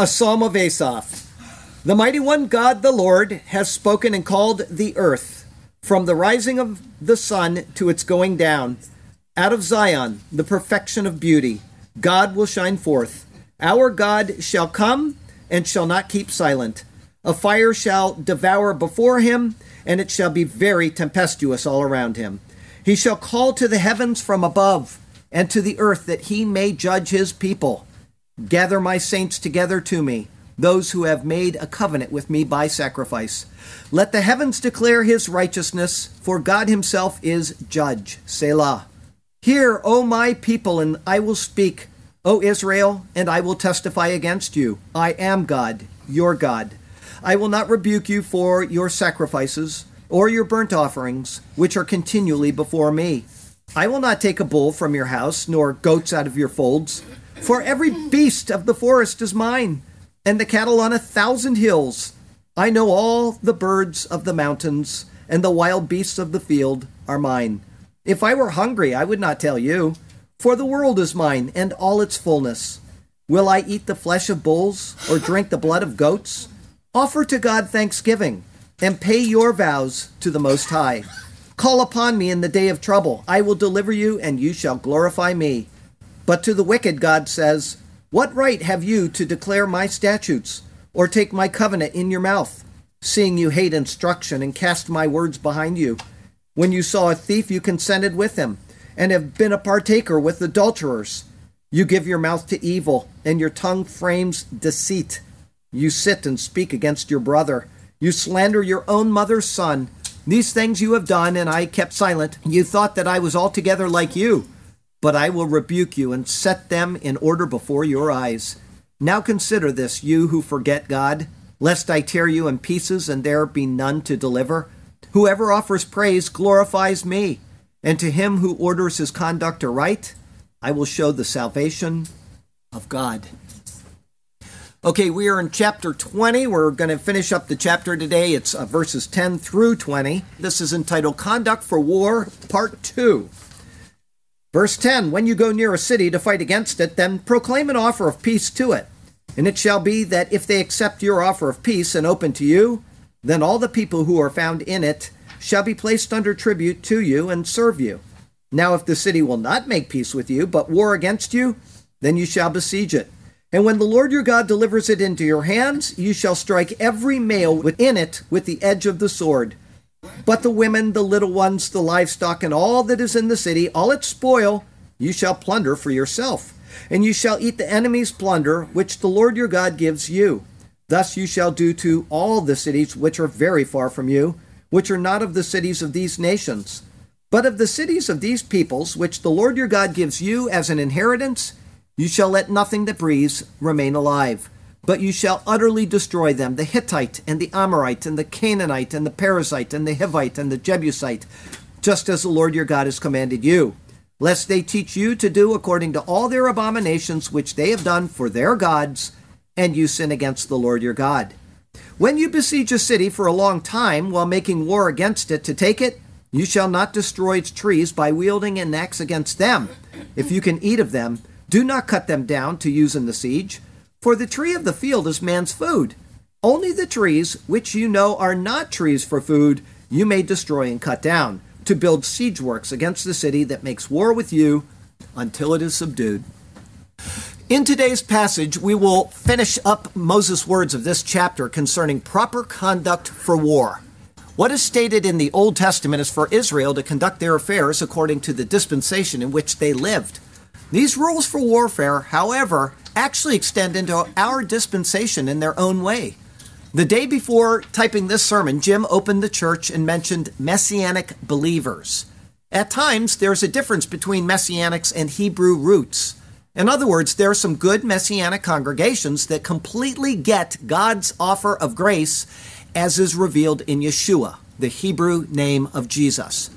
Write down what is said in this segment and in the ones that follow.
a psalm of Asaph. The mighty one God the Lord has spoken and called the earth from the rising of the sun to its going down. Out of Zion, the perfection of beauty, God will shine forth. Our God shall come and shall not keep silent. A fire shall devour before him, and it shall be very tempestuous all around him. He shall call to the heavens from above, and to the earth that he may judge his people. Gather my saints together to me those who have made a covenant with me by sacrifice. Let the heavens declare his righteousness, for God himself is judge. Selah. Hear, O my people, and I will speak, O Israel, and I will testify against you. I am God, your God. I will not rebuke you for your sacrifices or your burnt offerings, which are continually before me. I will not take a bull from your house, nor goats out of your folds, for every beast of the forest is mine and the cattle on a thousand hills. I know all the birds of the mountains, and the wild beasts of the field are mine. If I were hungry, I would not tell you, for the world is mine, and all its fullness. Will I eat the flesh of bulls, or drink the blood of goats? Offer to God thanksgiving, and pay your vows to the Most High. Call upon me in the day of trouble. I will deliver you, and you shall glorify me. But to the wicked, God says, what right have you to declare my statutes, or take my covenant in your mouth, seeing you hate instruction and cast my words behind you? When you saw a thief, you consented with him, and have been a partaker with adulterers. You give your mouth to evil, and your tongue frames deceit. You sit and speak against your brother. You slander your own mother's son. These things you have done, and I kept silent. You thought that I was altogether like you but I will rebuke you and set them in order before your eyes. Now consider this, you who forget God, lest I tear you in pieces and there be none to deliver. Whoever offers praise glorifies me, and to him who orders his conduct aright, I will show the salvation of God. Okay, we are in chapter 20. We're going to finish up the chapter today. It's uh, verses 10 through 20. This is entitled Conduct for War, Part 2. Verse 10 When you go near a city to fight against it, then proclaim an offer of peace to it. And it shall be that if they accept your offer of peace and open to you, then all the people who are found in it shall be placed under tribute to you and serve you. Now, if the city will not make peace with you, but war against you, then you shall besiege it. And when the Lord your God delivers it into your hands, you shall strike every male within it with the edge of the sword. But the women, the little ones, the livestock, and all that is in the city, all its spoil, you shall plunder for yourself. And you shall eat the enemy's plunder, which the Lord your God gives you. Thus you shall do to all the cities which are very far from you, which are not of the cities of these nations, but of the cities of these peoples, which the Lord your God gives you as an inheritance. You shall let nothing that breathes remain alive but you shall utterly destroy them the Hittite, and the Amorite, and the Canaanite, and the Perizzite, and the Hivite, and the Jebusite, just as the Lord your God has commanded you, lest they teach you to do according to all their abominations which they have done for their gods, and you sin against the Lord your God. When you besiege a city for a long time while making war against it to take it, you shall not destroy its trees by wielding an axe against them. If you can eat of them, do not cut them down to use in the siege for the tree of the field is man's food. Only the trees which you know are not trees for food you may destroy and cut down, to build siege works against the city that makes war with you until it is subdued. In today's passage, we will finish up Moses' words of this chapter concerning proper conduct for war. What is stated in the Old Testament is for Israel to conduct their affairs according to the dispensation in which they lived. These rules for warfare, however, actually extend into our dispensation in their own way. The day before typing this sermon, Jim opened the church and mentioned messianic believers. At times, there's a difference between messianics and Hebrew roots. In other words, there are some good messianic congregations that completely get God's offer of grace as is revealed in Yeshua, the Hebrew name of Jesus.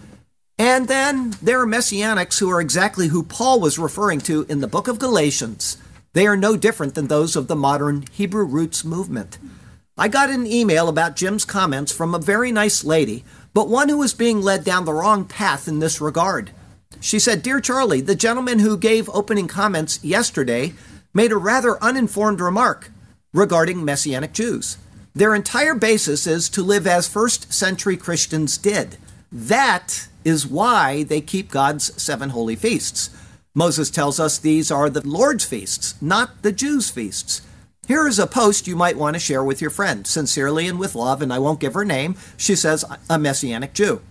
And then there are messianics who are exactly who Paul was referring to in the book of Galatians. They are no different than those of the modern Hebrew roots movement. I got an email about Jim's comments from a very nice lady, but one who was being led down the wrong path in this regard. She said, Dear Charlie, the gentleman who gave opening comments yesterday made a rather uninformed remark regarding Messianic Jews. Their entire basis is to live as first century Christians did. That is why they keep God's seven holy feasts. Moses tells us these are the Lord's feasts, not the Jews' feasts. Here is a post you might want to share with your friend. Sincerely and with love, and I won't give her name, she says, a Messianic Jew.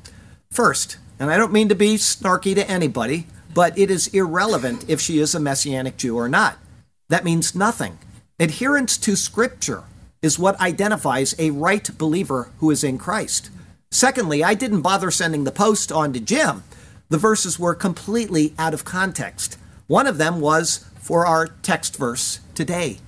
First, and I don't mean to be snarky to anybody, but it is irrelevant if she is a Messianic Jew or not. That means nothing. Adherence to Scripture is what identifies a right believer who is in Christ. Secondly, I didn't bother sending the post on to Jim the verses were completely out of context. One of them was for our text verse today,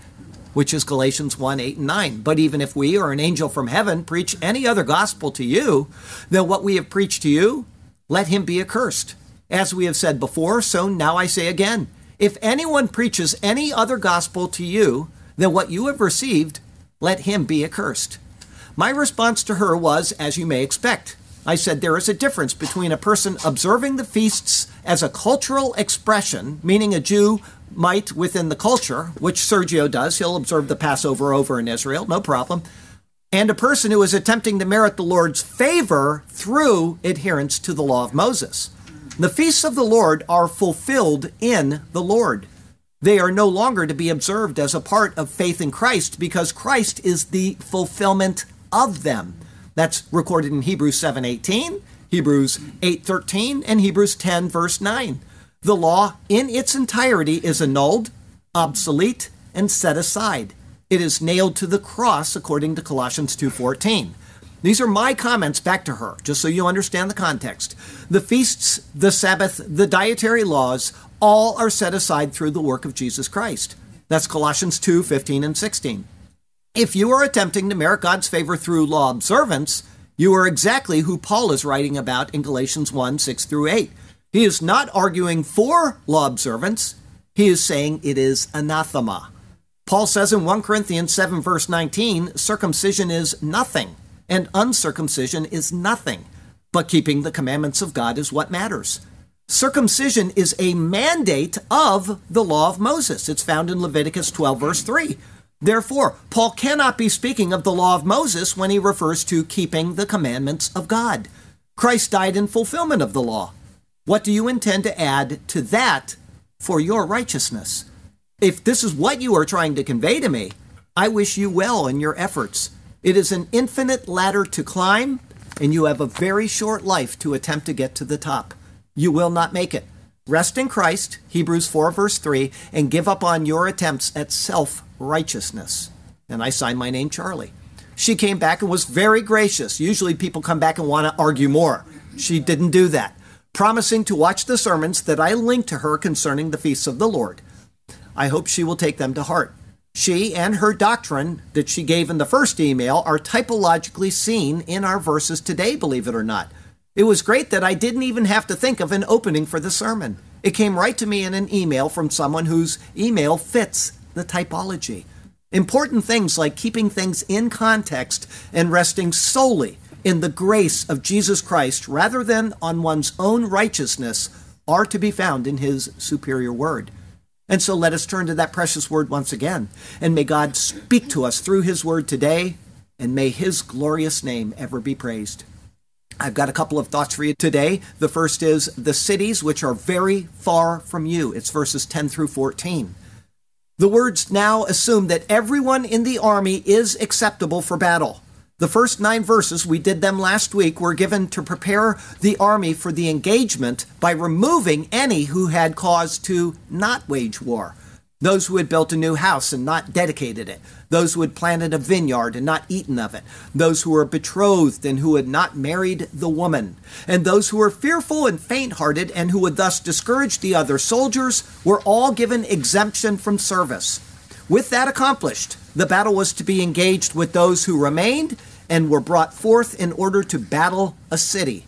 which is Galatians 1 8 and 9. But even if we or an angel from heaven preach any other gospel to you than what we have preached to you, let him be accursed. As we have said before, so now I say again if anyone preaches any other gospel to you than what you have received, let him be accursed. My response to her was, as you may expect, I said there is a difference between a person observing the feasts as a cultural expression, meaning a Jew might within the culture, which Sergio does, he'll observe the Passover over in Israel, no problem, and a person who is attempting to merit the Lord's favor through adherence to the law of Moses. The feasts of the Lord are fulfilled in the Lord. They are no longer to be observed as a part of faith in Christ because Christ is the fulfillment of them. That's recorded in Hebrews 7:18, Hebrews 8:13, and Hebrews 10 verse 9. The law in its entirety is annulled, obsolete, and set aside. It is nailed to the cross according to Colossians 2:14. These are my comments back to her, just so you understand the context. The feasts, the Sabbath, the dietary laws, all are set aside through the work of Jesus Christ. That's Colossians 2 15 and 16. If you are attempting to merit God's favor through law observance, you are exactly who Paul is writing about in Galatians 1 6 through 8. He is not arguing for law observance, he is saying it is anathema. Paul says in 1 Corinthians 7, verse 19, circumcision is nothing, and uncircumcision is nothing, but keeping the commandments of God is what matters. Circumcision is a mandate of the law of Moses. It's found in Leviticus 12, verse 3. Therefore, Paul cannot be speaking of the law of Moses when he refers to keeping the commandments of God. Christ died in fulfillment of the law. What do you intend to add to that for your righteousness? If this is what you are trying to convey to me, I wish you well in your efforts. It is an infinite ladder to climb, and you have a very short life to attempt to get to the top. You will not make it. Rest in Christ, Hebrews 4, verse 3, and give up on your attempts at self righteousness. And I signed my name Charlie. She came back and was very gracious. Usually people come back and want to argue more. She didn't do that, promising to watch the sermons that I linked to her concerning the feasts of the Lord. I hope she will take them to heart. She and her doctrine that she gave in the first email are typologically seen in our verses today, believe it or not. It was great that I didn't even have to think of an opening for the sermon. It came right to me in an email from someone whose email fits the typology. Important things like keeping things in context and resting solely in the grace of Jesus Christ rather than on one's own righteousness are to be found in his superior word. And so let us turn to that precious word once again. And may God speak to us through his word today, and may his glorious name ever be praised. I've got a couple of thoughts for you today. The first is the cities which are very far from you. It's verses 10 through 14. The words now assume that everyone in the army is acceptable for battle. The first nine verses, we did them last week, were given to prepare the army for the engagement by removing any who had cause to not wage war. Those who had built a new house and not dedicated it, those who had planted a vineyard and not eaten of it, those who were betrothed and who had not married the woman, and those who were fearful and faint hearted and who would thus discourage the other soldiers were all given exemption from service. With that accomplished, the battle was to be engaged with those who remained and were brought forth in order to battle a city.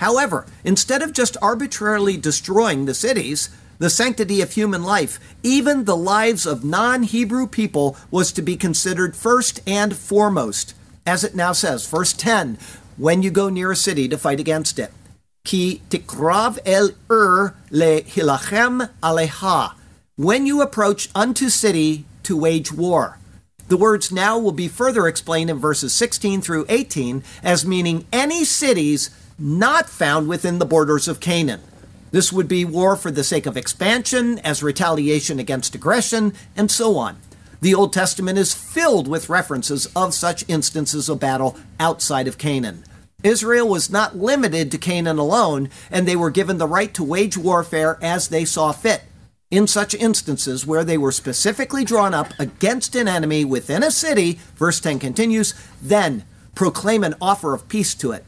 However, instead of just arbitrarily destroying the cities, the sanctity of human life, even the lives of non Hebrew people, was to be considered first and foremost. As it now says, verse 10 when you go near a city to fight against it. Ki tikrav el ur le hilachem aleha. When you approach unto city to wage war. The words now will be further explained in verses 16 through 18 as meaning any cities not found within the borders of Canaan. This would be war for the sake of expansion, as retaliation against aggression, and so on. The Old Testament is filled with references of such instances of battle outside of Canaan. Israel was not limited to Canaan alone, and they were given the right to wage warfare as they saw fit. In such instances where they were specifically drawn up against an enemy within a city, verse 10 continues, then proclaim an offer of peace to it.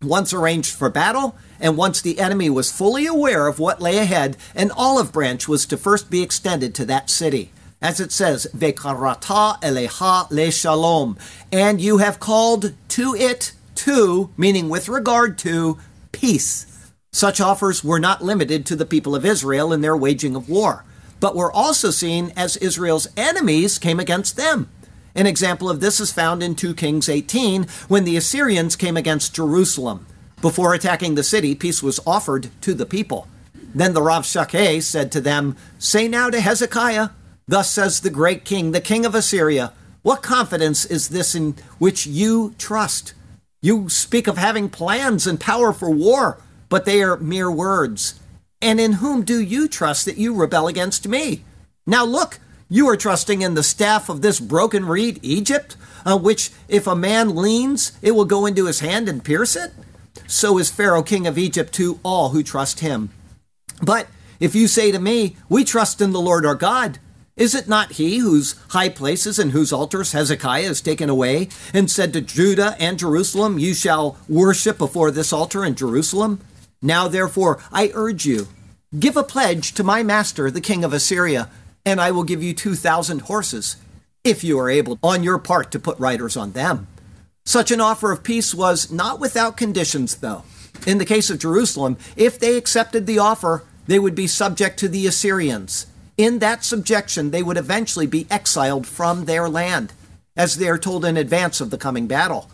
Once arranged for battle, and once the enemy was fully aware of what lay ahead, an olive branch was to first be extended to that city. As it says, Vekarata eleha le shalom, and you have called to it to, meaning with regard to, peace. Such offers were not limited to the people of Israel in their waging of war, but were also seen as Israel's enemies came against them. An example of this is found in 2 Kings 18 when the Assyrians came against Jerusalem. Before attacking the city, peace was offered to the people. Then the Rabshakeh said to them, Say now to Hezekiah, Thus says the great king, the king of Assyria, What confidence is this in which you trust? You speak of having plans and power for war, but they are mere words. And in whom do you trust that you rebel against me? Now look, you are trusting in the staff of this broken reed, Egypt, uh, which if a man leans, it will go into his hand and pierce it? So is Pharaoh king of Egypt to all who trust him. But if you say to me, We trust in the Lord our God, is it not he whose high places and whose altars Hezekiah has taken away, and said to Judah and Jerusalem, You shall worship before this altar in Jerusalem? Now therefore I urge you, give a pledge to my master, the king of Assyria, and I will give you two thousand horses, if you are able on your part to put riders on them. Such an offer of peace was not without conditions, though. In the case of Jerusalem, if they accepted the offer, they would be subject to the Assyrians. In that subjection, they would eventually be exiled from their land, as they are told in advance of the coming battle.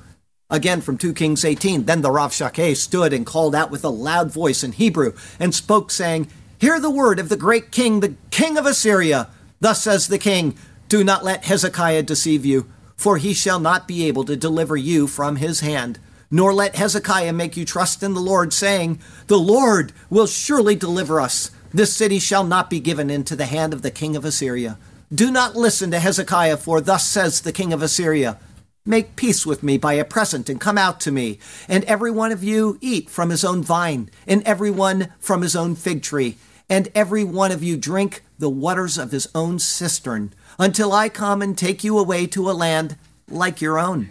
Again from 2 Kings 18, then the Rabshakeh stood and called out with a loud voice in Hebrew and spoke, saying, Hear the word of the great king, the king of Assyria. Thus says the king, Do not let Hezekiah deceive you for he shall not be able to deliver you from his hand. Nor let Hezekiah make you trust in the Lord, saying, The Lord will surely deliver us. This city shall not be given into the hand of the king of Assyria. Do not listen to Hezekiah, for thus says the king of Assyria Make peace with me by a present, and come out to me, and every one of you eat from his own vine, and every one from his own fig tree, and every one of you drink the waters of his own cistern until I come and take you away to a land like your own.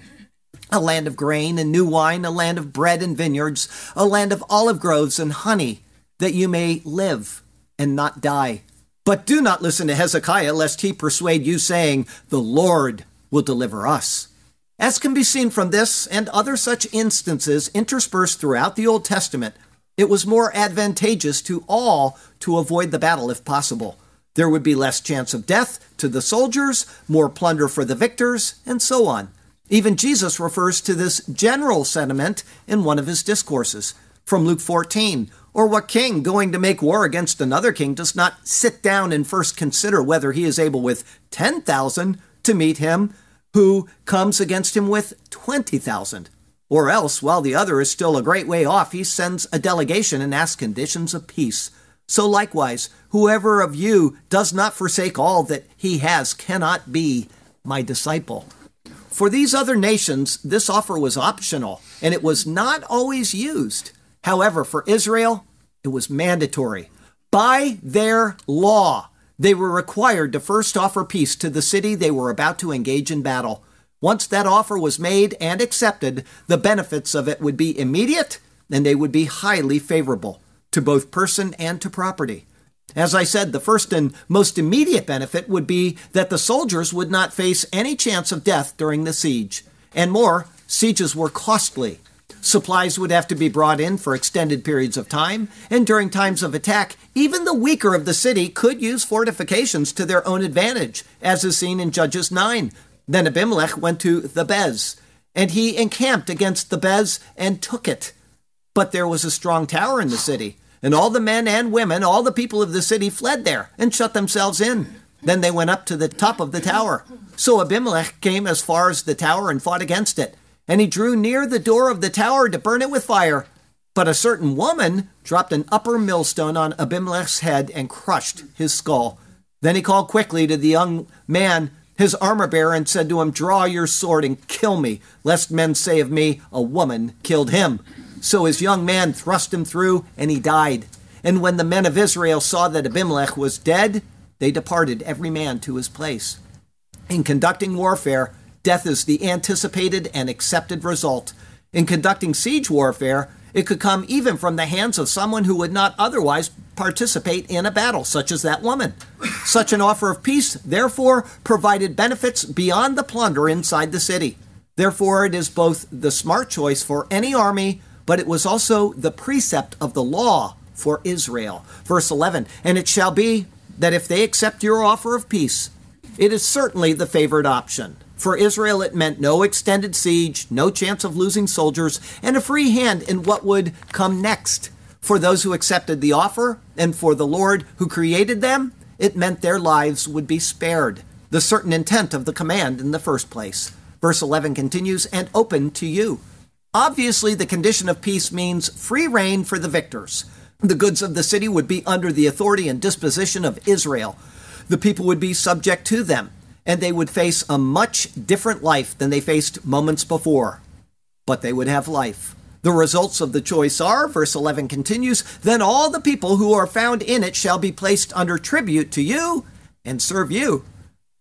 A land of grain and new wine, a land of bread and vineyards, a land of olive groves and honey, that you may live and not die. But do not listen to Hezekiah, lest he persuade you, saying, The Lord will deliver us. As can be seen from this and other such instances interspersed throughout the Old Testament, it was more advantageous to all to avoid the battle if possible. There would be less chance of death to the soldiers, more plunder for the victors, and so on. Even Jesus refers to this general sentiment in one of his discourses from Luke 14. Or what king going to make war against another king does not sit down and first consider whether he is able with 10,000 to meet him who comes against him with 20,000? Or else, while the other is still a great way off, he sends a delegation and asks conditions of peace. So likewise, whoever of you does not forsake all that he has cannot be my disciple. For these other nations, this offer was optional, and it was not always used. However, for Israel, it was mandatory. By their law, They were required to first offer peace to the city they were about to engage in battle. Once that offer was made and accepted, the benefits of it would be immediate and they would be highly favorable to both person and to property. As I said, the first and most immediate benefit would be that the soldiers would not face any chance of death during the siege. And more, sieges were costly. Supplies would have to be brought in for extended periods of time, and during times of attack, even the weaker of the city could use fortifications to their own advantage, as is seen in Judges 9. Then Abimelech went to Thebez, and he encamped against Thebez and took it. But there was a strong tower in the city, and all the men and women, all the people of the city fled there and shut themselves in. Then they went up to the top of the tower. So Abimelech came as far as the tower and fought against it. And he drew near the door of the tower to burn it with fire. But a certain woman dropped an upper millstone on Abimelech's head and crushed his skull. Then he called quickly to the young man, his armor bearer, and said to him, Draw your sword and kill me, lest men say of me, A woman killed him. So his young man thrust him through, and he died. And when the men of Israel saw that Abimelech was dead, they departed every man to his place. In conducting warfare, death is the anticipated and accepted result. In conducting siege warfare, it could come even from the hands of someone who would not otherwise participate in a battle, such as that woman. Such an offer of peace, therefore, provided benefits beyond the plunder inside the city. Therefore, it is both the smart choice for any army but it was also the precept of the law for Israel. Verse 11 And it shall be that if they accept your offer of peace, it is certainly the favored option. For Israel, it meant no extended siege, no chance of losing soldiers, and a free hand in what would come next. For those who accepted the offer, and for the Lord who created them, it meant their lives would be spared. The certain intent of the command in the first place. Verse 11 continues, and open to you. Obviously, the condition of peace means free reign for the victors. The goods of the city would be under the authority and disposition of Israel. The people would be subject to them, and they would face a much different life than they faced moments before. But they would have life. The results of the choice are, verse 11 continues, then all the people who are found in it shall be placed under tribute to you and serve you.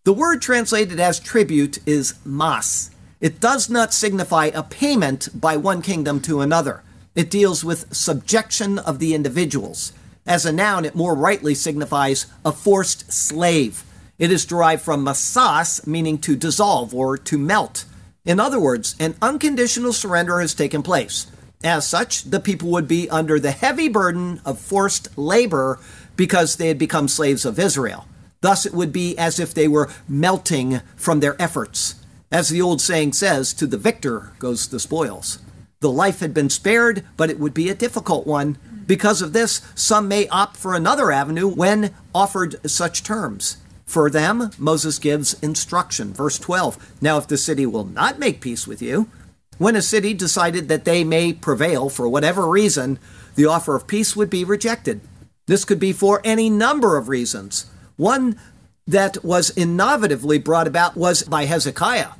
The word translated as tribute is mas. It does not signify a payment by one kingdom to another. It deals with subjection of the individuals. As a noun, it more rightly signifies a forced slave. It is derived from masas, meaning to dissolve or to melt. In other words, an unconditional surrender has taken place. As such, the people would be under the heavy burden of forced labor because they had become slaves of Israel. Thus, it would be as if they were melting from their efforts. As the old saying says, to the victor goes the spoils. The life had been spared, but it would be a difficult one. Because of this, some may opt for another avenue when offered such terms. For them, Moses gives instruction. Verse 12 Now, if the city will not make peace with you, when a city decided that they may prevail for whatever reason, the offer of peace would be rejected. This could be for any number of reasons. One that was innovatively brought about was by Hezekiah.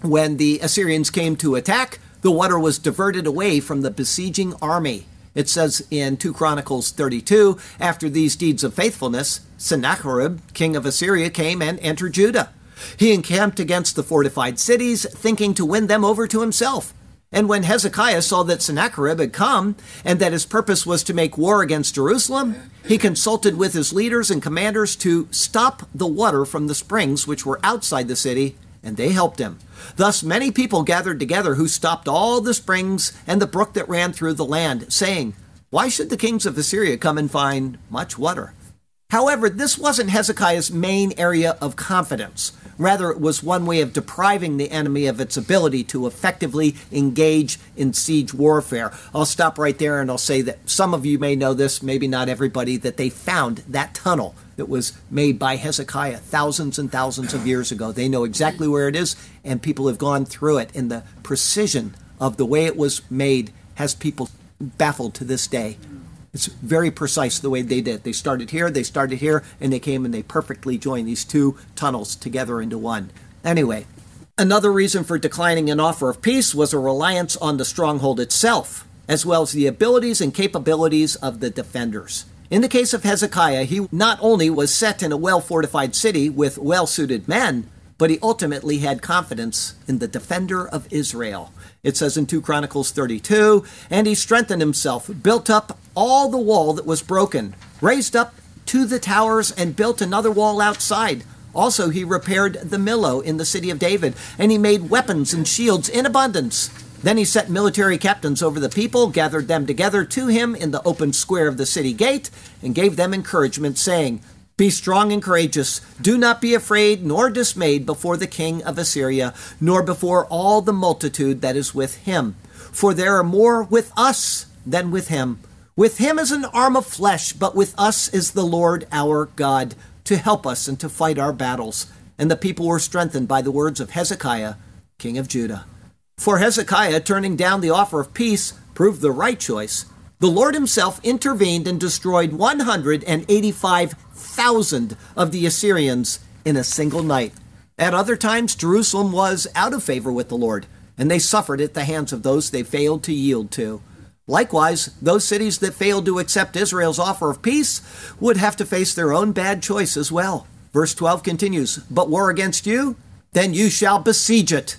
When the Assyrians came to attack, the water was diverted away from the besieging army. It says in 2 Chronicles 32 After these deeds of faithfulness, Sennacherib, king of Assyria, came and entered Judah. He encamped against the fortified cities, thinking to win them over to himself. And when Hezekiah saw that Sennacherib had come, and that his purpose was to make war against Jerusalem, he consulted with his leaders and commanders to stop the water from the springs which were outside the city, and they helped him. Thus many people gathered together who stopped all the springs and the brook that ran through the land, saying, Why should the kings of Assyria come and find much water? However, this wasn't Hezekiah's main area of confidence. Rather, it was one way of depriving the enemy of its ability to effectively engage in siege warfare. I'll stop right there and I'll say that some of you may know this, maybe not everybody, that they found that tunnel that was made by Hezekiah thousands and thousands of years ago. They know exactly where it is, and people have gone through it. And the precision of the way it was made has people baffled to this day. It's very precise the way they did. They started here, they started here, and they came and they perfectly joined these two tunnels together into one. Anyway, another reason for declining an offer of peace was a reliance on the stronghold itself, as well as the abilities and capabilities of the defenders. In the case of Hezekiah, he not only was set in a well fortified city with well suited men, but he ultimately had confidence in the defender of Israel. It says in 2 Chronicles 32, and he strengthened himself, built up all the wall that was broken, raised up to the towers, and built another wall outside. Also, he repaired the Millo in the city of David, and he made weapons and shields in abundance. Then he set military captains over the people, gathered them together to him in the open square of the city gate, and gave them encouragement, saying, Be strong and courageous. Do not be afraid nor dismayed before the king of Assyria, nor before all the multitude that is with him. For there are more with us than with him. With him is an arm of flesh, but with us is the Lord our God, to help us and to fight our battles. And the people were strengthened by the words of Hezekiah, king of Judah. For Hezekiah, turning down the offer of peace proved the right choice. The Lord himself intervened and destroyed 185,000 of the Assyrians in a single night. At other times, Jerusalem was out of favor with the Lord, and they suffered at the hands of those they failed to yield to. Likewise, those cities that failed to accept Israel's offer of peace would have to face their own bad choice as well. Verse 12 continues But war against you? Then you shall besiege it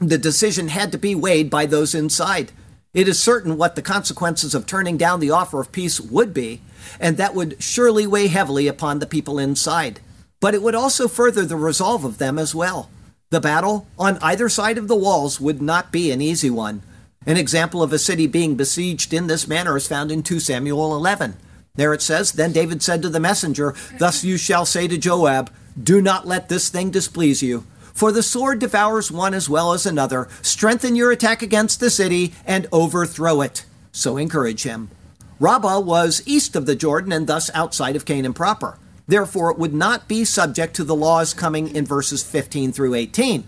the decision had to be weighed by those inside. It is certain what the consequences of turning down the offer of peace would be, and that would surely weigh heavily upon the people inside. But it would also further the resolve of them as well. The battle on either side of the walls would not be an easy one. An example of a city being besieged in this manner is found in 2 Samuel 11. There it says, Then David said to the messenger, Thus you shall say to Joab, Do not let this thing displease you for the sword devours one as well as another. Strengthen your attack against the city and overthrow it. So encourage him. Rabbah was east of the Jordan and thus outside of Canaan proper. Therefore, it would not be subject to the laws coming in verses 15 through 18.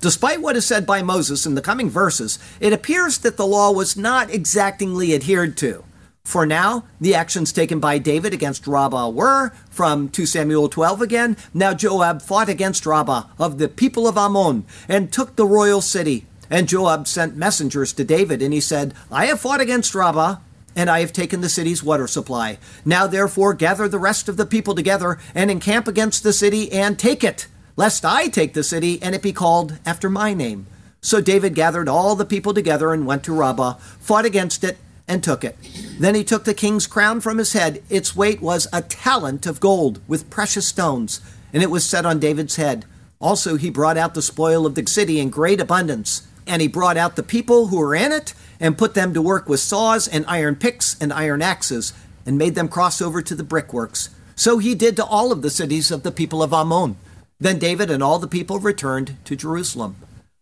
Despite what is said by Moses in the coming verses, it appears that the law was not exactingly adhered to. For now, the actions taken by David against Rabbah were, from 2 Samuel 12 again, now Joab fought against Rabbah of the people of Ammon and took the royal city. And Joab sent messengers to David, and he said, I have fought against Rabbah, and I have taken the city's water supply. Now therefore gather the rest of the people together and encamp against the city and take it, lest I take the city and it be called after my name. So David gathered all the people together and went to Rabbah, fought against it, and took it. Then he took the king's crown from his head. Its weight was a talent of gold with precious stones, and it was set on David's head. Also, he brought out the spoil of the city in great abundance, and he brought out the people who were in it and put them to work with saws and iron picks and iron axes, and made them cross over to the brickworks. So he did to all of the cities of the people of Ammon. Then David and all the people returned to Jerusalem.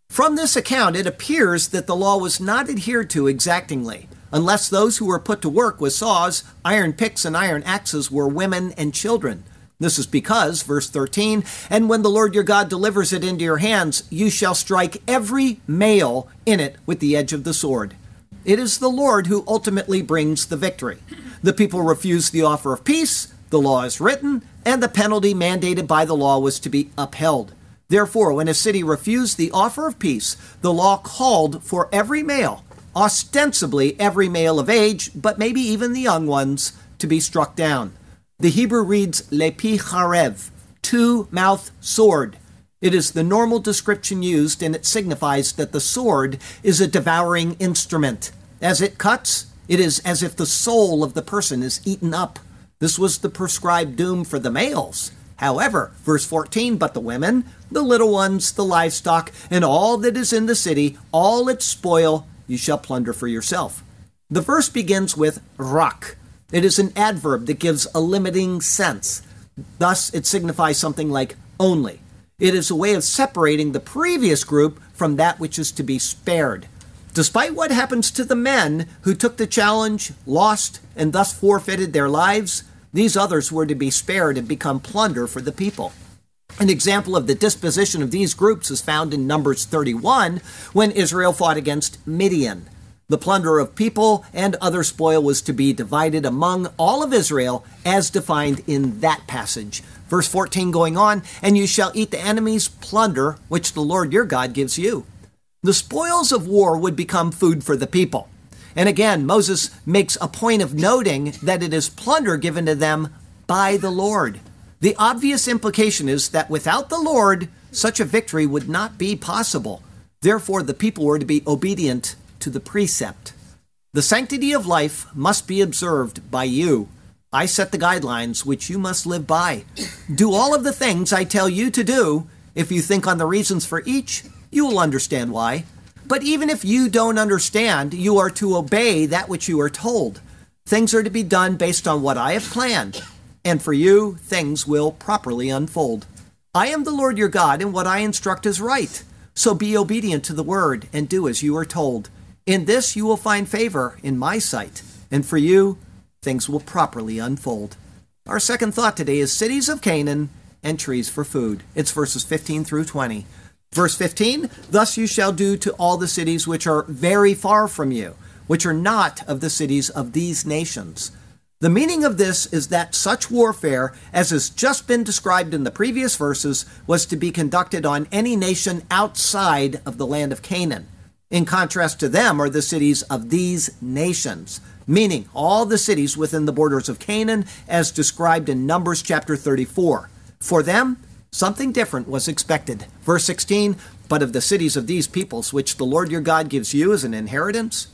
From this account, it appears that the law was not adhered to exactingly unless those who were put to work with saws, iron picks, and iron axes were women and children. This is because, verse 13, and when the Lord your God delivers it into your hands, you shall strike every male in it with the edge of the sword. It is the Lord who ultimately brings the victory. The people refused the offer of peace, the law is written, and the penalty mandated by the law was to be upheld. Therefore, when a city refused the offer of peace, the law called for every male ostensibly every male of age, but maybe even the young ones, to be struck down. The Hebrew reads lepi charev, two mouth sword. It is the normal description used, and it signifies that the sword is a devouring instrument. As it cuts, it is as if the soul of the person is eaten up. This was the prescribed doom for the males. However, verse 14, but the women, the little ones, the livestock, and all that is in the city, all its spoil, you shall plunder for yourself. The verse begins with rak. It is an adverb that gives a limiting sense. Thus, it signifies something like only. It is a way of separating the previous group from that which is to be spared. Despite what happens to the men who took the challenge, lost, and thus forfeited their lives, these others were to be spared and become plunder for the people. An example of the disposition of these groups is found in Numbers 31 when Israel fought against Midian. The plunder of people and other spoil was to be divided among all of Israel as defined in that passage. Verse 14 going on, and you shall eat the enemy's plunder which the Lord your God gives you. The spoils of war would become food for the people. And again, Moses makes a point of noting that it is plunder given to them by the Lord. The obvious implication is that without the Lord, such a victory would not be possible. Therefore, the people were to be obedient to the precept. The sanctity of life must be observed by you. I set the guidelines which you must live by. Do all of the things I tell you to do. If you think on the reasons for each, you will understand why. But even if you don't understand, you are to obey that which you are told. Things are to be done based on what I have planned, and for you, things will properly unfold. I am the Lord your God, and what I instruct is right. So be obedient to the word and do as you are told. In this you will find favor in my sight, and for you, things will properly unfold. Our second thought today is cities of Canaan and trees for food. It's verses 15 through 20. Verse 15 Thus you shall do to all the cities which are very far from you, which are not of the cities of these nations. The meaning of this is that such warfare, as has just been described in the previous verses, was to be conducted on any nation outside of the land of Canaan. In contrast to them are the cities of these nations, meaning all the cities within the borders of Canaan, as described in Numbers chapter 34. For them, Something different was expected. Verse 16, but of the cities of these peoples, which the Lord your God gives you as an inheritance.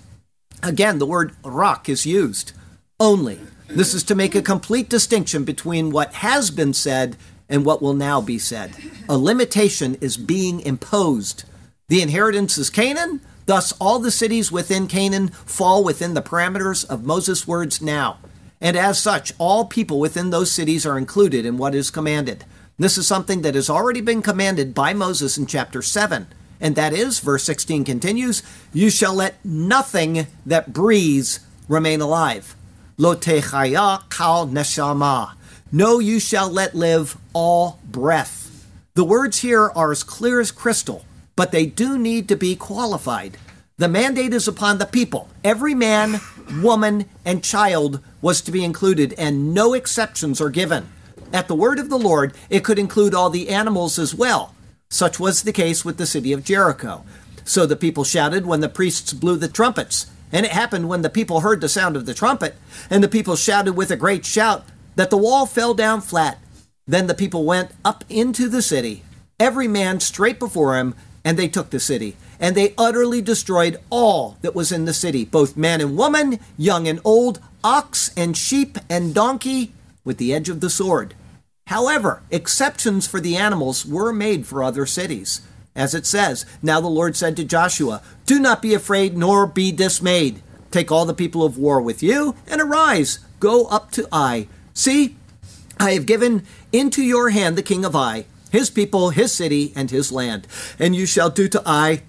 Again, the word rak is used. Only. This is to make a complete distinction between what has been said and what will now be said. A limitation is being imposed. The inheritance is Canaan, thus, all the cities within Canaan fall within the parameters of Moses' words now. And as such, all people within those cities are included in what is commanded. This is something that has already been commanded by Moses in chapter 7. And that is, verse 16 continues, You shall let nothing that breathes remain alive. Lo techaya kal neshama. No, you shall let live all breath. The words here are as clear as crystal, but they do need to be qualified. The mandate is upon the people. Every man, woman, and child was to be included, and no exceptions are given. At the word of the Lord, it could include all the animals as well. Such was the case with the city of Jericho. So the people shouted when the priests blew the trumpets. And it happened when the people heard the sound of the trumpet, and the people shouted with a great shout, that the wall fell down flat. Then the people went up into the city, every man straight before him, and they took the city. And they utterly destroyed all that was in the city, both man and woman, young and old, ox and sheep and donkey, with the edge of the sword. However, exceptions for the animals were made for other cities. As it says, Now the Lord said to Joshua, Do not be afraid nor be dismayed. Take all the people of war with you, and arise, go up to Ai. See, I have given into your hand the king of Ai, his people, his city, and his land. And you shall do to Ai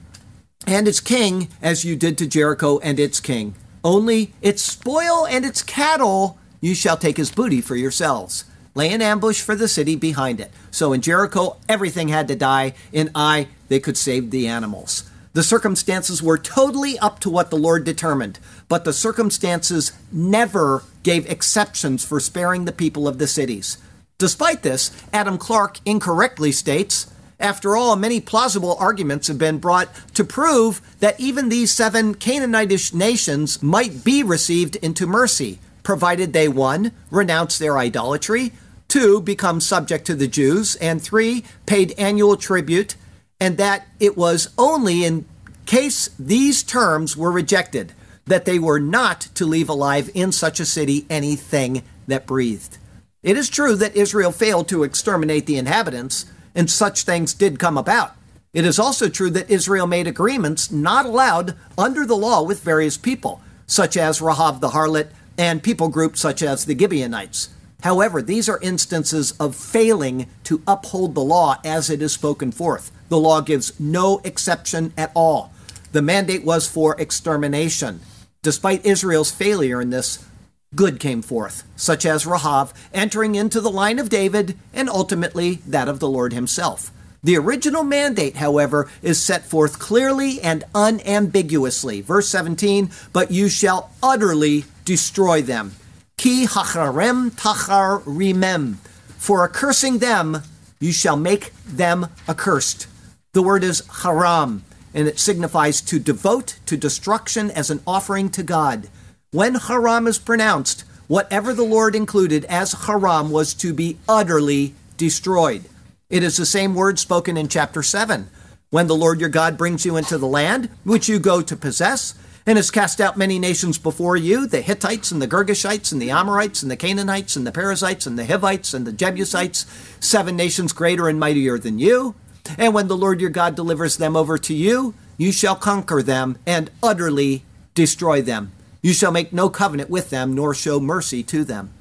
and its king as you did to Jericho and its king. Only its spoil and its cattle you shall take as booty for yourselves lay an ambush for the city behind it. So in Jericho, everything had to die. In Ai, they could save the animals. The circumstances were totally up to what the Lord determined, but the circumstances never gave exceptions for sparing the people of the cities. Despite this, Adam Clarke incorrectly states after all, many plausible arguments have been brought to prove that even these seven Canaanitish nations might be received into mercy, provided they one, renounce their idolatry, two, become subject to the Jews, and three, paid annual tribute, and that it was only in case these terms were rejected that they were not to leave alive in such a city anything that breathed. It is true that Israel failed to exterminate the inhabitants, and such things did come about. It is also true that Israel made agreements not allowed under the law with various people, such as Rahav the harlot and people groups such as the Gibeonites. However, these are instances of failing to uphold the law as it is spoken forth. The law gives no exception at all. The mandate was for extermination. Despite Israel's failure in this, good came forth, such as Rahav entering into the line of David and ultimately that of the Lord himself. The original mandate, however, is set forth clearly and unambiguously. Verse 17, but you shall utterly destroy them Ki hacharem tachar. For accursing them, you shall make them accursed. The word is haram. and it signifies to devote to destruction as an offering to God. When haram is pronounced, whatever the Lord included as haram was to be utterly destroyed. It is the same word spoken in chapter 7. When the Lord your God brings you into the land which you go to possess, and has cast out many nations before you the Hittites and the Girgashites and the Amorites and the Canaanites and the Perizzites and the Hivites and the Jebusites, seven nations greater and mightier than you. And when the Lord your God delivers them over to you, you shall conquer them and utterly destroy them. You shall make no covenant with them, nor show mercy to them.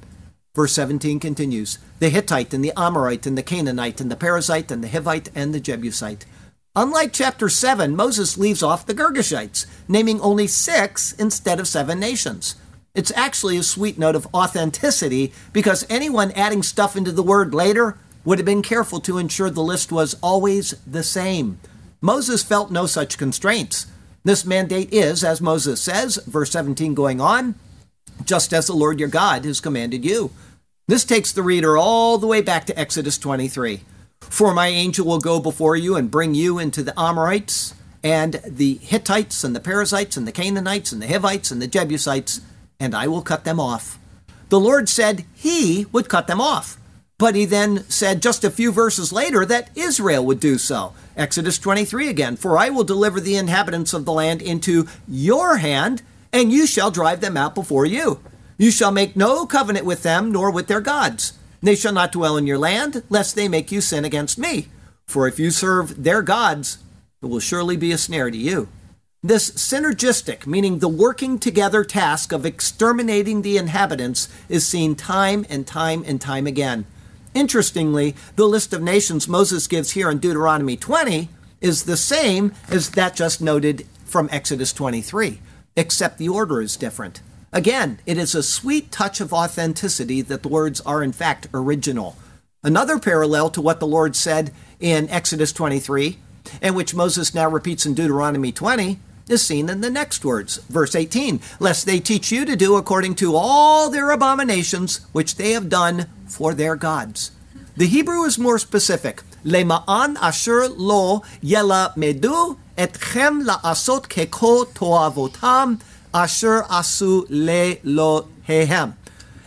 Verse 17 continues The Hittite and the Amorite and the Canaanite and the Perizzite and the Hivite and the Jebusite. Unlike chapter 7, Moses leaves off the Girgashites, naming only six instead of seven nations. It's actually a sweet note of authenticity because anyone adding stuff into the word later would have been careful to ensure the list was always the same. Moses felt no such constraints. This mandate is, as Moses says, verse 17 going on, just as the Lord your God has commanded you. This takes the reader all the way back to Exodus 23. For my angel will go before you and bring you into the Amorites and the Hittites and the Perizzites and the Canaanites and the Hivites and the Jebusites, and I will cut them off. The Lord said he would cut them off. But he then said just a few verses later that Israel would do so. Exodus 23 again For I will deliver the inhabitants of the land into your hand, and you shall drive them out before you. You shall make no covenant with them, nor with their gods. They shall not dwell in your land, lest they make you sin against me. For if you serve their gods, it will surely be a snare to you. This synergistic, meaning the working together task of exterminating the inhabitants, is seen time and time and time again. Interestingly, the list of nations Moses gives here in Deuteronomy 20 is the same as that just noted from Exodus 23, except the order is different. Again, it is a sweet touch of authenticity that the words are in fact original. Another parallel to what the Lord said in Exodus 23, and which Moses now repeats in Deuteronomy 20, is seen in the next words. Verse 18 Lest they teach you to do according to all their abominations which they have done for their gods. The Hebrew is more specific. Lema'an asher lo yela medu etchem la'asot keko toavotam asher asu le lo hehem,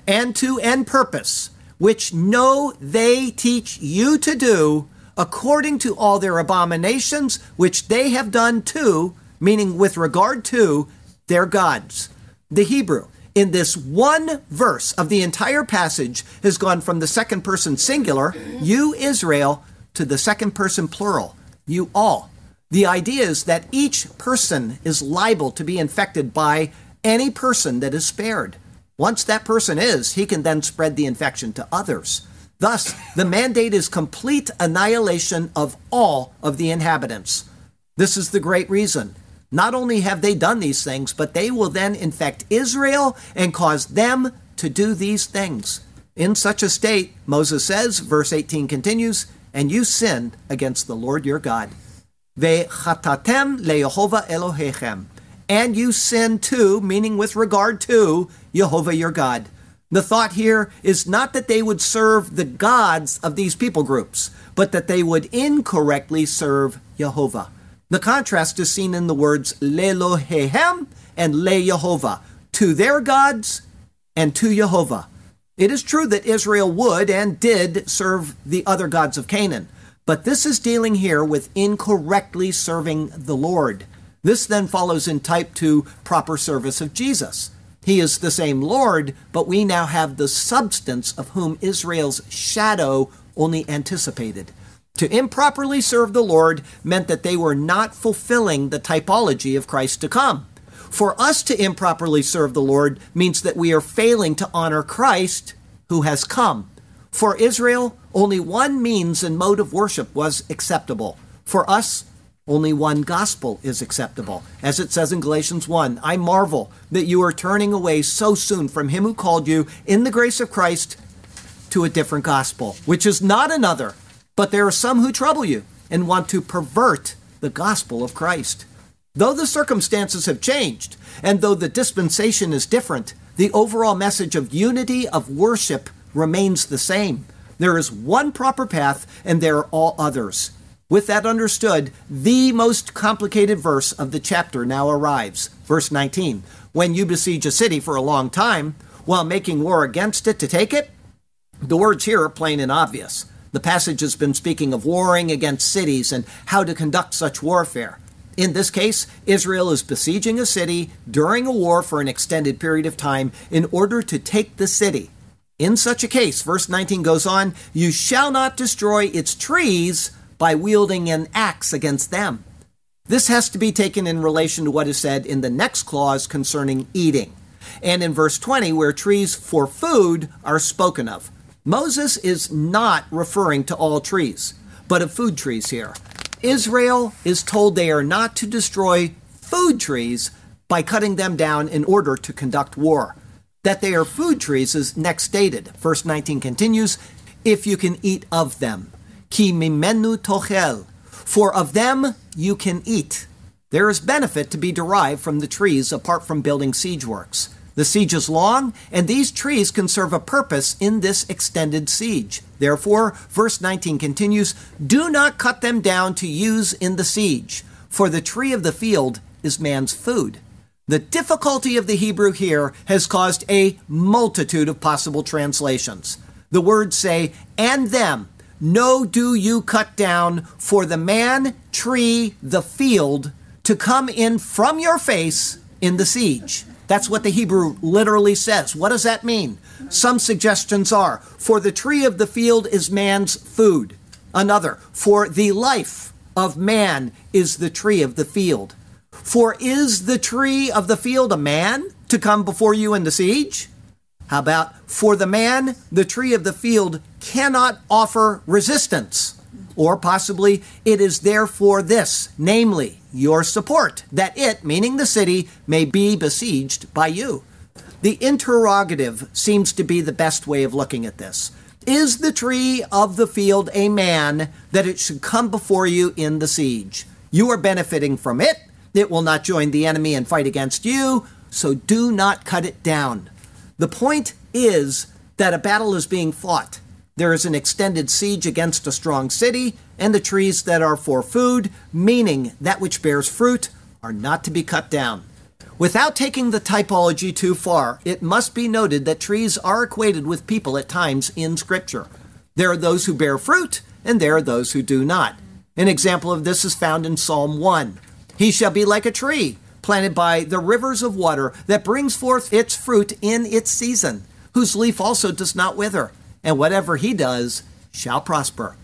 and to end purpose, which know they teach you to do according to all their abominations which they have done to, meaning with regard to their gods. The Hebrew in this one verse of the entire passage has gone from the second person singular, you Israel, to the second person plural, you all. The idea is that each person is liable to be infected by any person that is spared. Once that person is, he can then spread the infection to others. Thus, the mandate is complete annihilation of all of the inhabitants. This is the great reason. Not only have they done these things, but they will then infect Israel and cause them to do these things. In such a state, Moses says, verse 18 continues, and you sinned against the Lord your God. Ve'chatatem leYehovah Elohechem. And you sin too, meaning with regard to Jehovah your God. The thought here is not that they would serve the gods of these people groups, but that they would incorrectly serve Jehovah. The contrast is seen in the words Lelohehem and Le Jehovah, to their gods and to Jehovah. It is true that Israel would and did serve the other gods of Canaan, but this is dealing here with incorrectly serving the Lord. This then follows in type to proper service of Jesus. He is the same Lord, but we now have the substance of whom Israel's shadow only anticipated. To improperly serve the Lord meant that they were not fulfilling the typology of Christ to come. For us to improperly serve the Lord means that we are failing to honor Christ who has come. For Israel, only one means and mode of worship was acceptable. For us, only one gospel is acceptable. As it says in Galatians 1, I marvel that you are turning away so soon from him who called you in the grace of Christ to a different gospel, which is not another, but there are some who trouble you and want to pervert the gospel of Christ. Though the circumstances have changed, and though the dispensation is different, the overall message of unity of worship remains the same. There is one proper path, and there are all others. With that understood, the most complicated verse of the chapter now arrives. Verse 19 When you besiege a city for a long time, while making war against it to take it, the words here are plain and obvious. The passage has been speaking of warring against cities and how to conduct such warfare. In this case, Israel is besieging a city during a war for an extended period of time in order to take the city. In such a case, verse 19 goes on, you shall not destroy its trees by wielding an axe against them. This has to be taken in relation to what is said in the next clause concerning eating, and in verse 20, where trees for food are spoken of. Moses is not referring to all trees, but of food trees here. Israel is told they are not to destroy food trees by cutting them down in order to conduct war. That they are food trees is next stated. Verse 19 continues, if you can eat of them. Ki mimenu tochel. For of them you can eat. There is benefit to be derived from the trees apart from building siege works. The siege is long, and these trees can serve a purpose in this extended siege. Therefore, verse 19 continues Do not cut them down to use in the siege, for the tree of the field is man's food. The difficulty of the Hebrew here has caused a multitude of possible translations. The words say, and them, no do you cut down for the man, tree, the field to come in from your face in the siege. That's what the Hebrew literally says. What does that mean? Some suggestions are for the tree of the field is man's food. Another, for the life of man is the tree of the field. For is the tree of the field a man to come before you in the siege? How about, for the man, the tree of the field cannot offer resistance. Or possibly, it is therefore this, namely, your support, that it, meaning the city, may be besieged by you. The interrogative seems to be the best way of looking at this. Is the tree of the field a man that it should come before you in the siege? You are benefiting from it. It will not join the enemy and fight against you, so do not cut it down. The point is that a battle is being fought. There is an extended siege against a strong city, and the trees that are for food, meaning that which bears fruit, are not to be cut down. Without taking the typology too far, it must be noted that trees are equated with people at times in Scripture. There are those who bear fruit, and there are those who do not. An example of this is found in Psalm 1. He shall be like a tree planted by the rivers of water that brings forth its fruit in its season, whose leaf also does not wither and whatever he does shall prosper.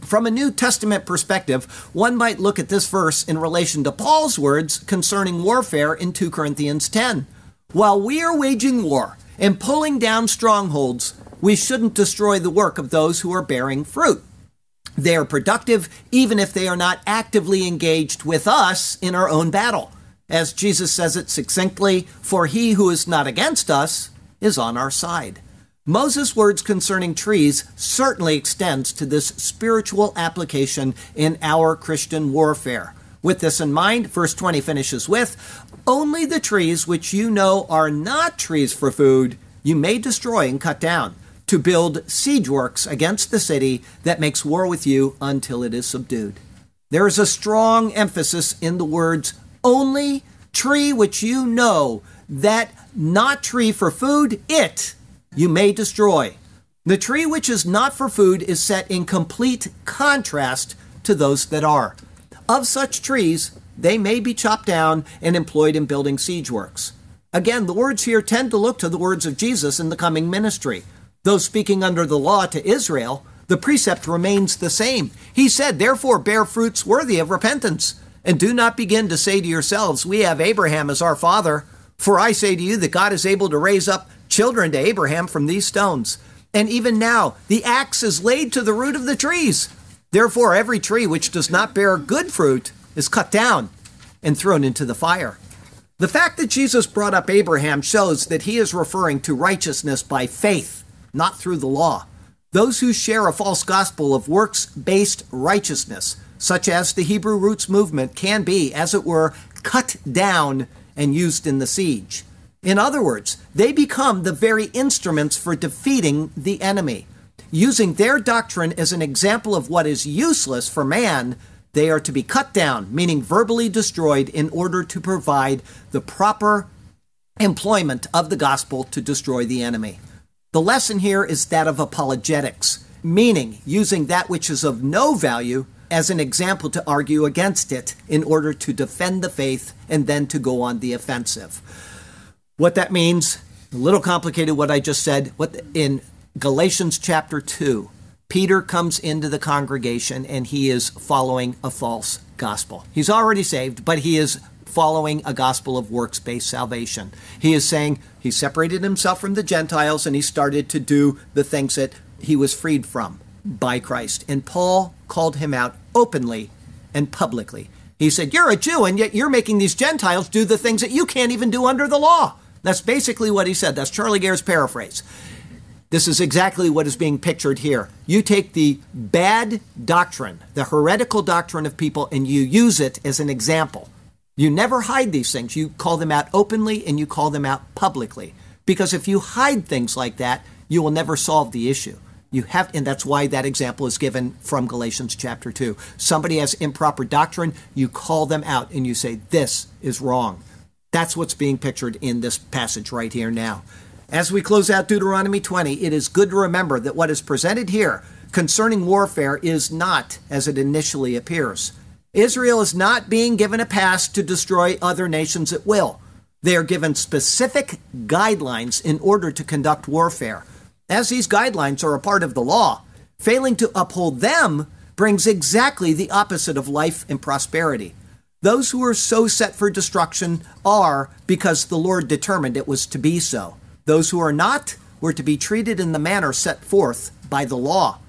From a New Testament perspective, one might look at this verse in relation to Paul's words concerning warfare in 2 Corinthians 10. While we are waging war and pulling down strongholds, we shouldn't destroy the work of those who are bearing fruit. They are productive even if they are not actively engaged with us in our own battle. As Jesus says it succinctly, for he who is not against us is on our side. Moses' words concerning trees certainly extends to this spiritual application in our Christian warfare. With this in mind, verse 20 finishes with Only the trees which you know are not trees for food, you may destroy and cut down, to build siege works against the city that makes war with you until it is subdued. There is a strong emphasis in the words only tree which you know that not tree for food, it you may destroy. The tree which is not for food is set in complete contrast to those that are. Of such trees, they may be chopped down and employed in building siege works. Again, the words here tend to look to the words of Jesus in the coming ministry. Though speaking under the law to Israel, the precept remains the same. He said, Therefore, bear fruits worthy of repentance, and do not begin to say to yourselves, We have Abraham as our father. For I say to you that God is able to raise up children to Abraham from these stones. And even now, the axe is laid to the root of the trees. Therefore, every tree which does not bear good fruit is cut down and thrown into the fire. The fact that Jesus brought up Abraham shows that he is referring to righteousness by faith, not through the law. Those who share a false gospel of works based righteousness, such as the Hebrew roots movement, can be, as it were, cut down and used in the siege. In other words, they become the very instruments for defeating the enemy. using their doctrine as an example of what is useless for man, they are to be cut down, meaning verbally destroyed, in order to provide the proper employment of the gospel to destroy the enemy. The lesson here is that of apologetics, meaning using that which is of no value as an example to argue against it in order to defend the faith and then to go on the offensive. What that means, a little complicated what I just said. What in Galatians chapter 2, Peter comes into the congregation and he is following a false gospel. He's already saved, but he is following a gospel of works based salvation. He is saying he separated himself from the Gentiles and he started to do the things that he was freed from by Christ. And Paul called him out openly and publicly. He said, You're a Jew, and yet you're making these Gentiles do the things that you can't even do under the law. That's basically what he said. That's Charlie Garrett's paraphrase. This is exactly what is being pictured here. You take the bad doctrine, the heretical doctrine of people, and you use it as an example. You never hide these things. You call them out openly and you call them out publicly. Because if you hide things like that, you will never solve the issue. You have, and that's why that example is given from Galatians chapter 2. Somebody has improper doctrine, you call them out and you say, This is wrong. That's what's being pictured in this passage right here now. As we close out Deuteronomy 20, it is good to remember that what is presented here concerning warfare is not as it initially appears. Israel is not being given a pass to destroy other nations at will. They are given specific guidelines in order to conduct warfare. As these guidelines are a part of the law, failing to uphold them brings exactly the opposite of life and prosperity. Those who are so set for destruction are because the Lord determined it was to be so. Those who are not were to be treated in the manner set forth by the law.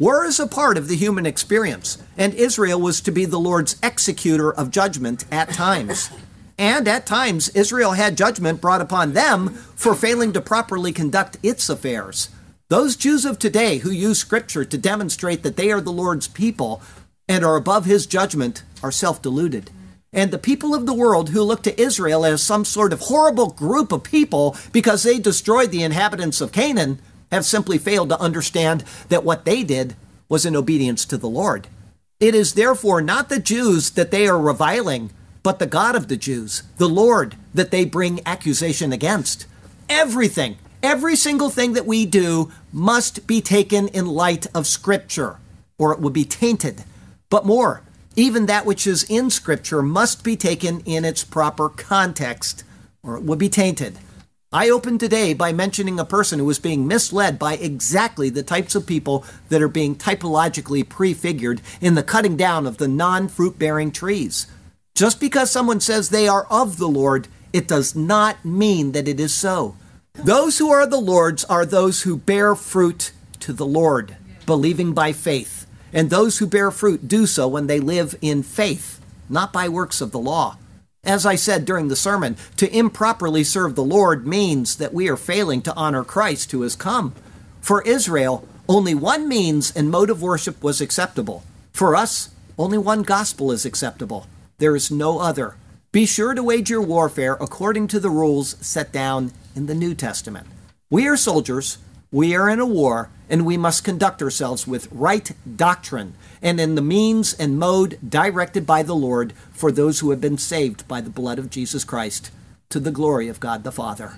War is a part of the human experience, and Israel was to be the Lord's executor of judgment at times. And at times, Israel had judgment brought upon them for failing to properly conduct its affairs. Those Jews of today who use Scripture to demonstrate that they are the Lord's people and are above his judgment are self deluded. And the people of the world who look to Israel as some sort of horrible group of people because they destroyed the inhabitants of Canaan have simply failed to understand that what they did was in obedience to the Lord. It is therefore not the Jews that they are reviling, but the God of the Jews, the Lord, that they bring accusation against. Everything, every single thing that we do must be taken in light of Scripture, or it would be tainted. But more, even that which is in Scripture must be taken in its proper context, or it would be tainted. I opened today by mentioning a person who was being misled by exactly the types of people that are being typologically prefigured in the cutting down of the non fruit bearing trees. Just because someone says they are of the Lord, it does not mean that it is so. Those who are the Lord's are those who bear fruit to the Lord, believing by faith. And those who bear fruit do so when they live in faith, not by works of the law. As I said during the sermon, to improperly serve the Lord means that we are failing to honor Christ who has come. For Israel, only one means and mode of worship was acceptable. For us, only one gospel is acceptable. There is no other. Be sure to wage your warfare according to the rules set down in the New Testament. We are soldiers, we are in a war, and we must conduct ourselves with right doctrine and in the means and mode directed by the Lord for those who have been saved by the blood of Jesus Christ to the glory of God the Father.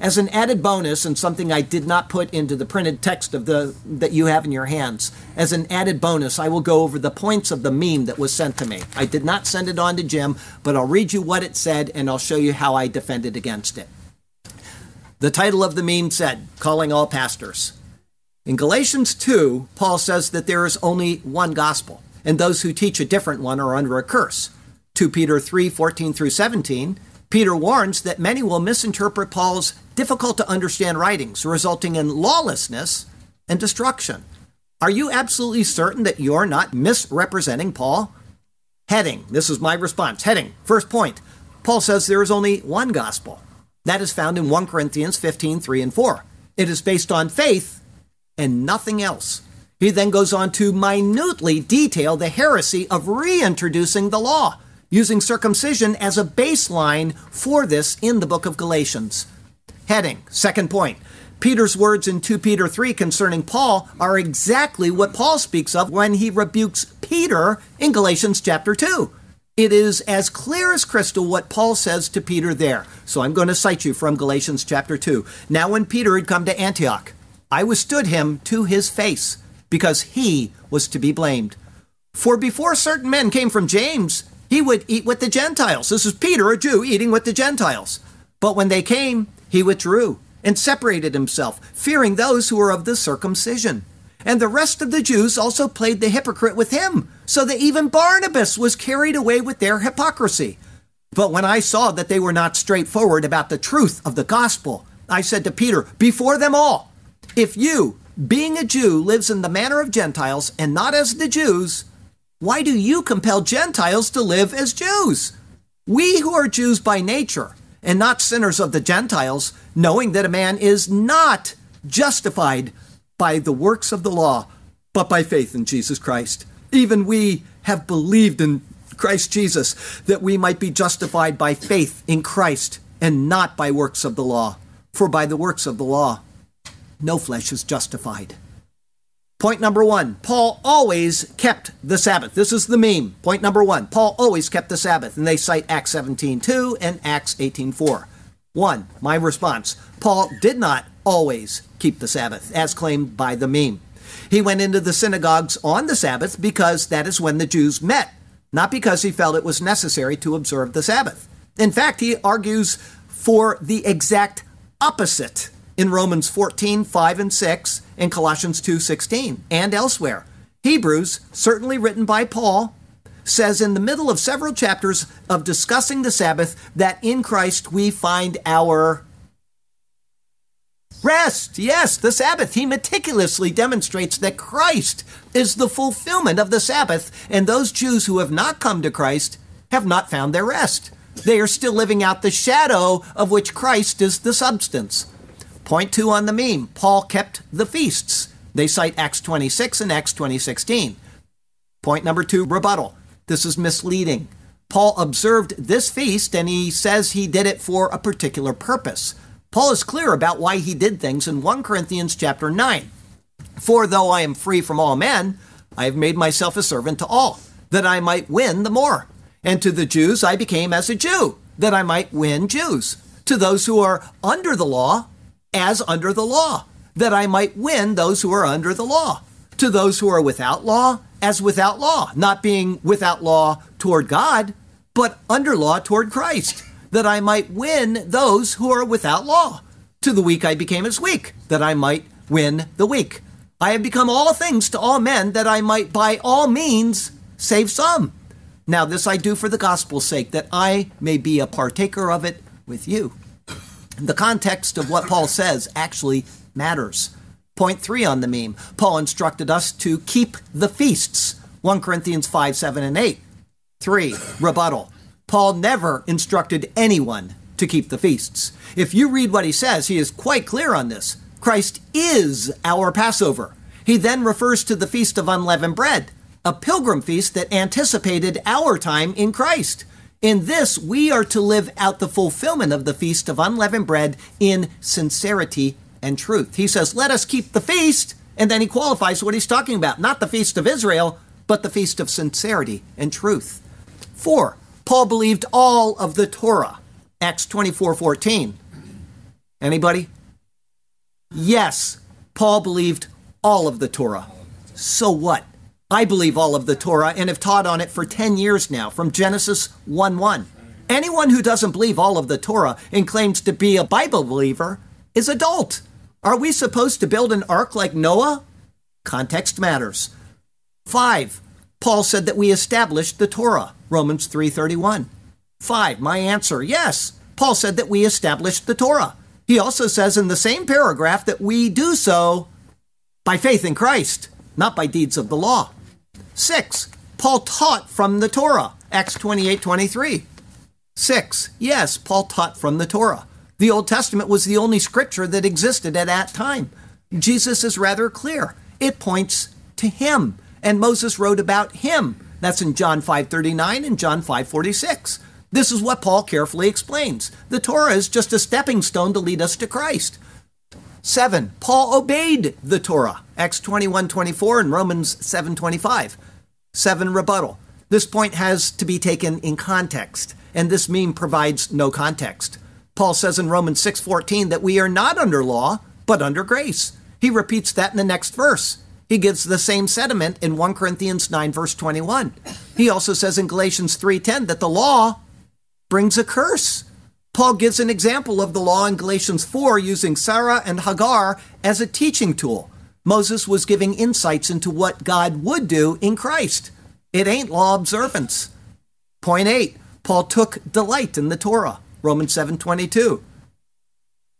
As an added bonus, and something I did not put into the printed text of the that you have in your hands, as an added bonus, I will go over the points of the meme that was sent to me. I did not send it on to Jim, but I'll read you what it said and I'll show you how I defended against it. The title of the meme said, Calling All Pastors. In Galatians 2, Paul says that there is only one gospel, and those who teach a different one are under a curse. 2 Peter 3 14 through 17 Peter warns that many will misinterpret Paul's difficult to understand writings, resulting in lawlessness and destruction. Are you absolutely certain that you're not misrepresenting Paul? Heading, this is my response. Heading, first point. Paul says there is only one gospel. That is found in 1 Corinthians 15, 3 and 4. It is based on faith and nothing else. He then goes on to minutely detail the heresy of reintroducing the law using circumcision as a baseline for this in the book of Galatians. Heading, second point. Peter's words in 2 Peter 3 concerning Paul are exactly what Paul speaks of when he rebukes Peter in Galatians chapter 2. It is as clear as crystal what Paul says to Peter there. So I'm going to cite you from Galatians chapter 2. Now, when Peter had come to Antioch, I withstood him to his face, because he was to be blamed. For before certain men came from James, he would eat with the Gentiles. This is Peter, a Jew, eating with the Gentiles. But when they came, he withdrew and separated himself, fearing those who were of the circumcision. And the rest of the Jews also played the hypocrite with him, so that even Barnabas was carried away with their hypocrisy. But when I saw that they were not straightforward about the truth of the gospel, I said to Peter, before them all, if you, being a Jew, lives in the manner of Gentiles and not as the Jews, why do you compel Gentiles to live as Jews? We who are Jews by nature, and not sinners of the Gentiles, knowing that a man is not justified by the works of the law, but by faith in Jesus Christ. Even we have believed in Christ Jesus that we might be justified by faith in Christ and not by works of the law. For by the works of the law, no flesh is justified. Point number one Paul always kept the Sabbath. This is the meme. Point number one Paul always kept the Sabbath. And they cite Acts 17 2 and Acts 18 4. One, my response Paul did not always keep the Sabbath, as claimed by the meme. He went into the synagogues on the Sabbath because that is when the Jews met, not because he felt it was necessary to observe the Sabbath. In fact, he argues for the exact opposite in Romans 14, 5 and 6, and Colossians 2, 16, and elsewhere. Hebrews, certainly written by Paul, says in the middle of several chapters of discussing the Sabbath that in Christ we find our rest. Yes, the Sabbath. He meticulously demonstrates that Christ is the fulfillment of the Sabbath, and those Jews who have not come to Christ have not found their rest. They are still living out the shadow of which Christ is the substance. Point two on the meme Paul kept the feasts. They cite Acts 26 and Acts 2016. Point number two rebuttal. This is misleading. Paul observed this feast and he says he did it for a particular purpose. Paul is clear about why he did things in 1 Corinthians chapter 9. For though I am free from all men, I have made myself a servant to all, that I might win the more. And to the Jews I became as a Jew, that I might win Jews. To those who are under the law, as under the law, that I might win those who are under the law. To those who are without law, as without law, not being without law toward God, but under law toward Christ, that I might win those who are without law. To the weak I became as weak, that I might win the weak. I have become all things to all men, that I might by all means save some. Now, this I do for the gospel's sake, that I may be a partaker of it with you. The context of what Paul says actually matters. Point three on the meme Paul instructed us to keep the feasts 1 Corinthians 5, 7, and 8. Three, rebuttal. Paul never instructed anyone to keep the feasts. If you read what he says, he is quite clear on this. Christ is our Passover. He then refers to the Feast of Unleavened Bread, a pilgrim feast that anticipated our time in Christ. In this, we are to live out the fulfillment of the Feast of Unleavened Bread in sincerity and truth. He says, Let us keep the feast, and then he qualifies what he's talking about not the Feast of Israel, but the Feast of sincerity and truth. Four, Paul believed all of the Torah. Acts 24 14. Anybody? Yes, Paul believed all of the Torah. So what? I believe all of the Torah and have taught on it for 10 years now, from Genesis 1 1. Anyone who doesn't believe all of the Torah and claims to be a Bible believer is adult. Are we supposed to build an ark like Noah? Context matters. 5. Paul said that we established the Torah, Romans 3:31. 5. My answer, yes. Paul said that we established the Torah. He also says in the same paragraph that we do so by faith in Christ, not by deeds of the law. 6. Paul taught from the Torah, Acts 28:23. 6. Yes, Paul taught from the Torah. The Old Testament was the only scripture that existed at that time. Jesus is rather clear. It points to him, and Moses wrote about him. That's in John 5:39 and John 5:46. This is what Paul carefully explains. The Torah is just a stepping stone to lead us to Christ. 7. Paul obeyed the Torah. Acts 21:24 and Romans 7 25. 7. Rebuttal. This point has to be taken in context, and this meme provides no context. Paul says in Romans 6:14 that we are not under law, but under grace. He repeats that in the next verse. He gives the same sentiment in 1 Corinthians 9 verse 21. He also says in Galatians 3:10 that the law brings a curse. Paul gives an example of the law in Galatians 4 using Sarah and Hagar as a teaching tool. Moses was giving insights into what God would do in Christ. It ain't law observance. Point 8. Paul took delight in the Torah. Romans 7:22.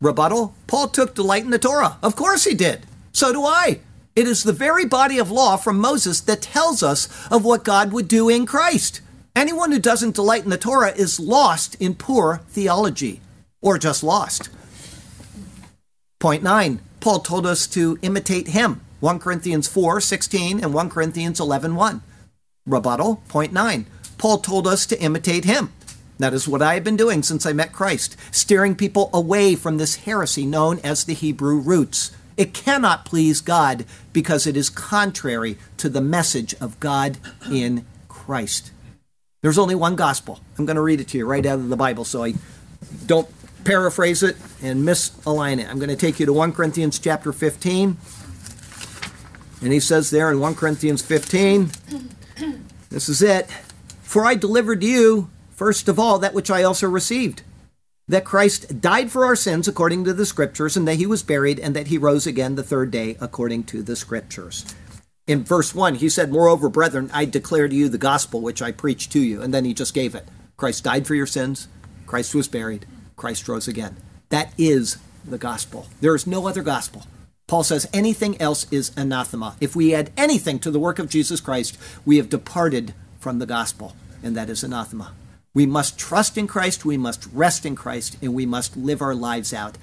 Rebuttal: Paul took delight in the Torah. Of course he did. So do I. It is the very body of law from Moses that tells us of what God would do in Christ. Anyone who doesn't delight in the Torah is lost in poor theology, or just lost. Point 9. Paul told us to imitate him. 1 Corinthians 4 16 and 1 Corinthians 11 1. Rebuttal. Point 9. Paul told us to imitate him. That is what I have been doing since I met Christ, steering people away from this heresy known as the Hebrew roots. It cannot please God because it is contrary to the message of God in Christ. There's only one gospel. I'm going to read it to you right out of the Bible so I don't paraphrase it and misalign it. I'm going to take you to 1 Corinthians chapter 15. And he says there in 1 Corinthians 15, this is it. For I delivered you First of all, that which I also received that Christ died for our sins according to the Scriptures, and that he was buried, and that he rose again the third day according to the Scriptures. In verse 1, he said, Moreover, brethren, I declare to you the gospel which I preached to you. And then he just gave it. Christ died for your sins, Christ was buried, Christ rose again. That is the gospel. There is no other gospel. Paul says anything else is anathema. If we add anything to the work of Jesus Christ, we have departed from the gospel, and that is anathema. We must trust in Christ, we must rest in Christ, and we must live our lives out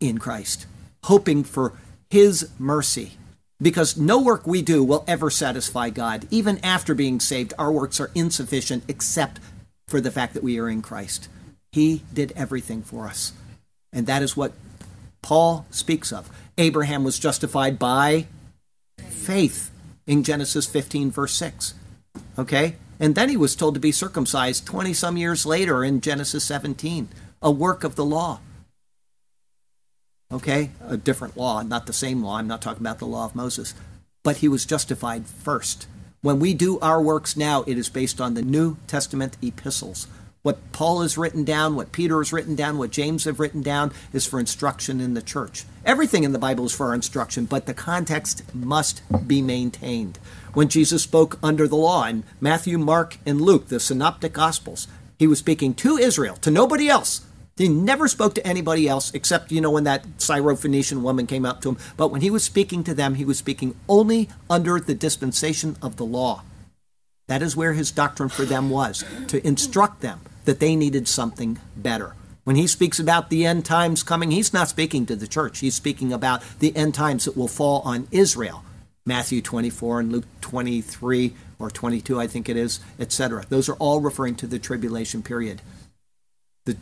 in Christ, hoping for His mercy. Because no work we do will ever satisfy God. Even after being saved, our works are insufficient except for the fact that we are in Christ. He did everything for us. And that is what Paul speaks of. Abraham was justified by faith in Genesis 15, verse 6. Okay? And then he was told to be circumcised 20 some years later in Genesis 17, a work of the law. Okay? A different law, not the same law. I'm not talking about the law of Moses. But he was justified first. When we do our works now, it is based on the New Testament epistles. What Paul has written down, what Peter has written down, what James have written down is for instruction in the church. Everything in the Bible is for our instruction, but the context must be maintained when Jesus spoke under the law in Matthew, Mark, and Luke, the synoptic gospels. He was speaking to Israel, to nobody else. He never spoke to anybody else except, you know, when that Syrophoenician woman came up to him. But when he was speaking to them, he was speaking only under the dispensation of the law. That is where his doctrine for them was to instruct them that they needed something better. When he speaks about the end times coming, he's not speaking to the church. He's speaking about the end times that will fall on Israel. Matthew 24 and Luke 23 or 22, I think it is, etc. Those are all referring to the tribulation period. The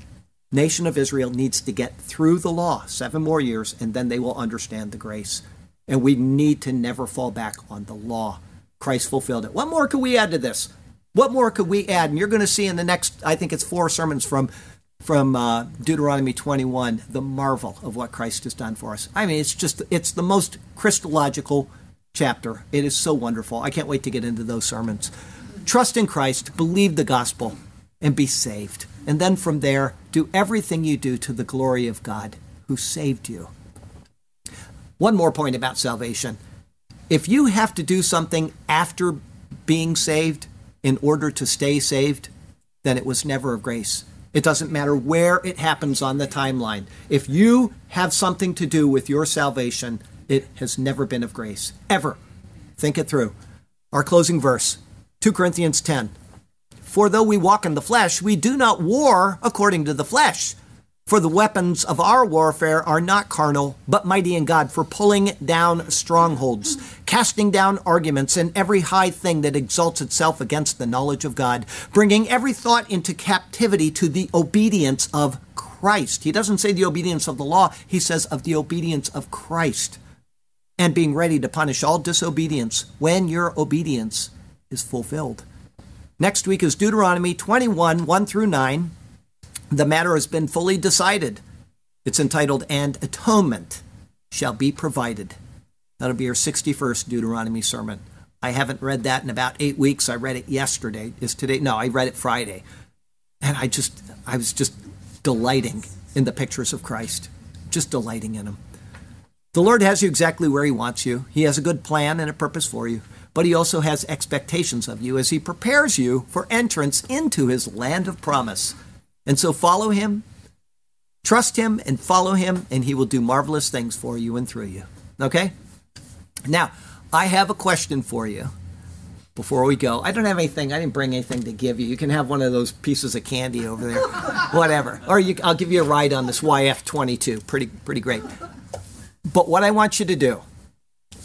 nation of Israel needs to get through the law, seven more years, and then they will understand the grace. And we need to never fall back on the law. Christ fulfilled it. What more can we add to this? What more could we add? And you're going to see in the next, I think it's four sermons from from uh, Deuteronomy 21, the marvel of what Christ has done for us. I mean, it's just it's the most Christological chapter. It is so wonderful. I can't wait to get into those sermons. Trust in Christ, believe the gospel, and be saved. And then from there, do everything you do to the glory of God who saved you. One more point about salvation. If you have to do something after being saved in order to stay saved, then it was never of grace. It doesn't matter where it happens on the timeline. If you have something to do with your salvation, it has never been of grace, ever. Think it through. Our closing verse 2 Corinthians 10. For though we walk in the flesh, we do not war according to the flesh. For the weapons of our warfare are not carnal, but mighty in God for pulling down strongholds, casting down arguments and every high thing that exalts itself against the knowledge of God, bringing every thought into captivity to the obedience of Christ. He doesn't say the obedience of the law, he says of the obedience of Christ. And being ready to punish all disobedience when your obedience is fulfilled. Next week is Deuteronomy 21 1 through 9. The matter has been fully decided. It's entitled, And Atonement Shall Be Provided. That'll be our 61st Deuteronomy sermon. I haven't read that in about eight weeks. I read it yesterday. Is today? No, I read it Friday. And I just, I was just delighting in the pictures of Christ, just delighting in them. The Lord has you exactly where He wants you. He has a good plan and a purpose for you, but He also has expectations of you as He prepares you for entrance into His land of promise. And so follow Him, trust Him, and follow Him, and He will do marvelous things for you and through you. Okay? Now, I have a question for you before we go. I don't have anything. I didn't bring anything to give you. You can have one of those pieces of candy over there, whatever. Or you, I'll give you a ride on this YF22. Pretty, pretty great. But what I want you to do,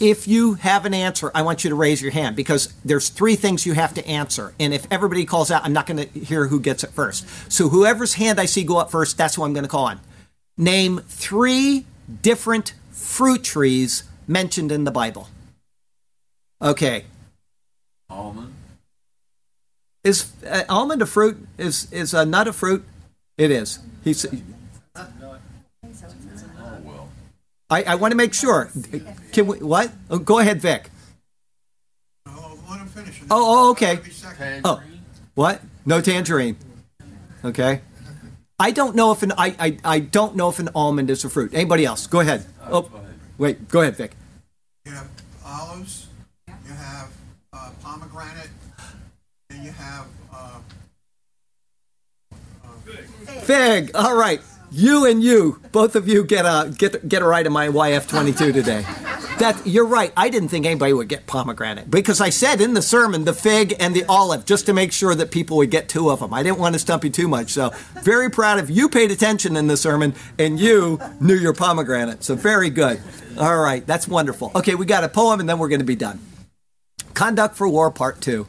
if you have an answer, I want you to raise your hand because there's three things you have to answer. And if everybody calls out, I'm not going to hear who gets it first. So whoever's hand I see go up first, that's who I'm going to call on. Name three different fruit trees mentioned in the Bible. Okay. Almond. Is uh, almond a fruit? Is is a nut a fruit? It is. He's. Oh well. I, I want to make sure. Can we? What? Oh, go ahead, Vic. Oh, let him finish. Oh, oh, okay. That'll be second. Oh, what? No tangerine. Okay. I don't know if an I, I I don't know if an almond is a fruit. Anybody else? Go ahead. Oh, wait. Go ahead, Vic. You have olives, you have uh, pomegranate, and you have uh, Fig. All right. You and you, both of you, get a get get a ride in my YF22 today. That you're right. I didn't think anybody would get pomegranate because I said in the sermon the fig and the olive just to make sure that people would get two of them. I didn't want to stump you too much. So very proud of you. Paid attention in the sermon and you knew your pomegranate. So very good. All right, that's wonderful. Okay, we got a poem and then we're going to be done. Conduct for War Part 2.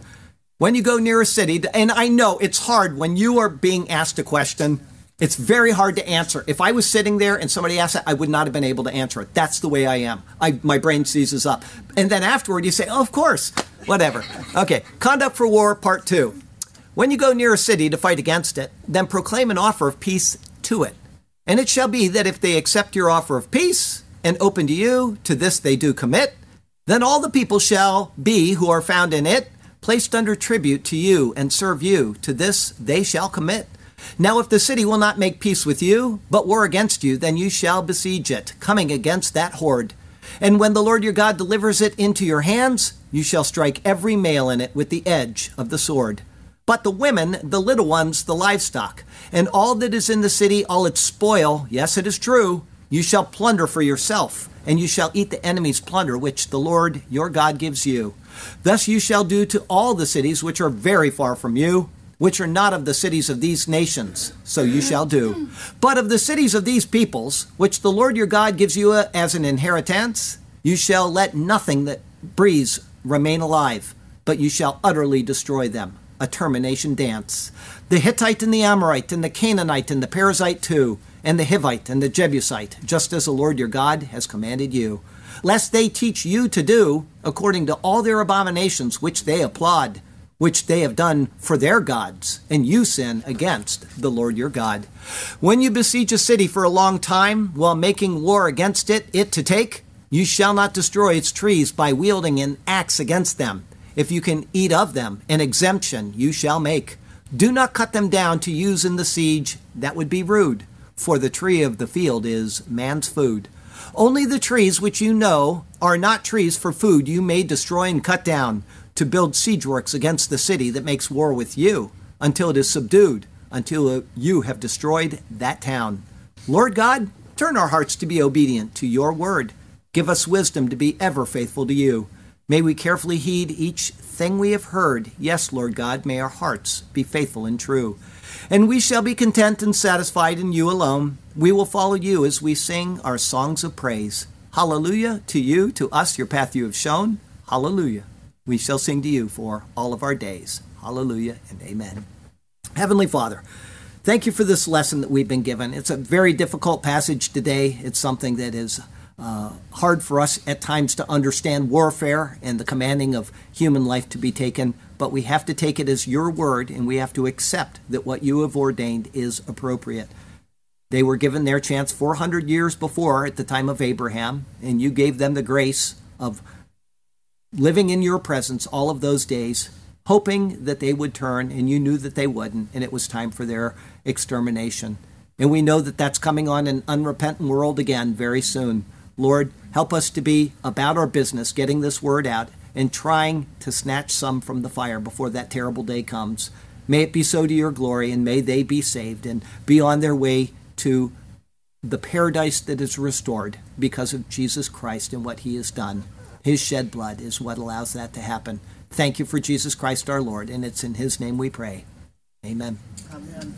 When you go near a city, and I know it's hard when you are being asked a question, it's very hard to answer. If I was sitting there and somebody asked it, I would not have been able to answer it. That's the way I am. I, my brain seizes up. And then afterward, you say, oh, of course, whatever. Okay, Conduct for War Part 2. When you go near a city to fight against it, then proclaim an offer of peace to it. And it shall be that if they accept your offer of peace and open to you, to this they do commit, then all the people shall be who are found in it placed under tribute to you and serve you. To this they shall commit. Now, if the city will not make peace with you, but war against you, then you shall besiege it, coming against that horde. And when the Lord your God delivers it into your hands, you shall strike every male in it with the edge of the sword. But the women, the little ones, the livestock, and all that is in the city, all its spoil, yes, it is true, you shall plunder for yourself, and you shall eat the enemy's plunder which the Lord your God gives you. Thus you shall do to all the cities which are very far from you, which are not of the cities of these nations, so you shall do. But of the cities of these peoples, which the Lord your God gives you uh, as an inheritance, you shall let nothing that breathes remain alive, but you shall utterly destroy them. A termination dance. The Hittite and the Amorite and the Canaanite and the Perizzite too, and the Hivite and the Jebusite, just as the Lord your God has commanded you, lest they teach you to do according to all their abominations which they applaud which they have done for their gods, and you sin against the Lord your God. When you besiege a city for a long time, while making war against it, it to take, you shall not destroy its trees by wielding an axe against them. If you can eat of them, an exemption you shall make. Do not cut them down to use in the siege, that would be rude, for the tree of the field is man's food. Only the trees which you know are not trees for food you may destroy and cut down to build siege works against the city that makes war with you until it is subdued, until you have destroyed that town. Lord God, turn our hearts to be obedient to your word. Give us wisdom to be ever faithful to you. May we carefully heed each thing we have heard. Yes, Lord God, may our hearts be faithful and true. And we shall be content and satisfied in you alone. We will follow you as we sing our songs of praise. Hallelujah to you, to us, your path you have shown. Hallelujah we shall sing to you for all of our days. Hallelujah and amen. Heavenly Father, thank you for this lesson that we've been given. It's a very difficult passage today. It's something that is uh, hard for us at times to understand warfare and the commanding of human life to be taken, but we have to take it as your word and we have to accept that what you have ordained is appropriate. They were given their chance 400 years before at the time of Abraham, and you gave them the grace of living in your presence all of those days, hoping that they would turn, and you knew that they wouldn't, and it was time for their extermination. And we know that that's coming on an unrepentant world again very soon. Lord, help us to be about our business, getting this word out, and trying to snatch some from the fire before that terrible day comes. May it be so to your glory, and may they be saved and be on their way to the paradise that is restored because of Jesus Christ and what he has done. His shed blood is what allows that to happen. Thank you for Jesus Christ our Lord, and it's in his name we pray. Amen. Amen.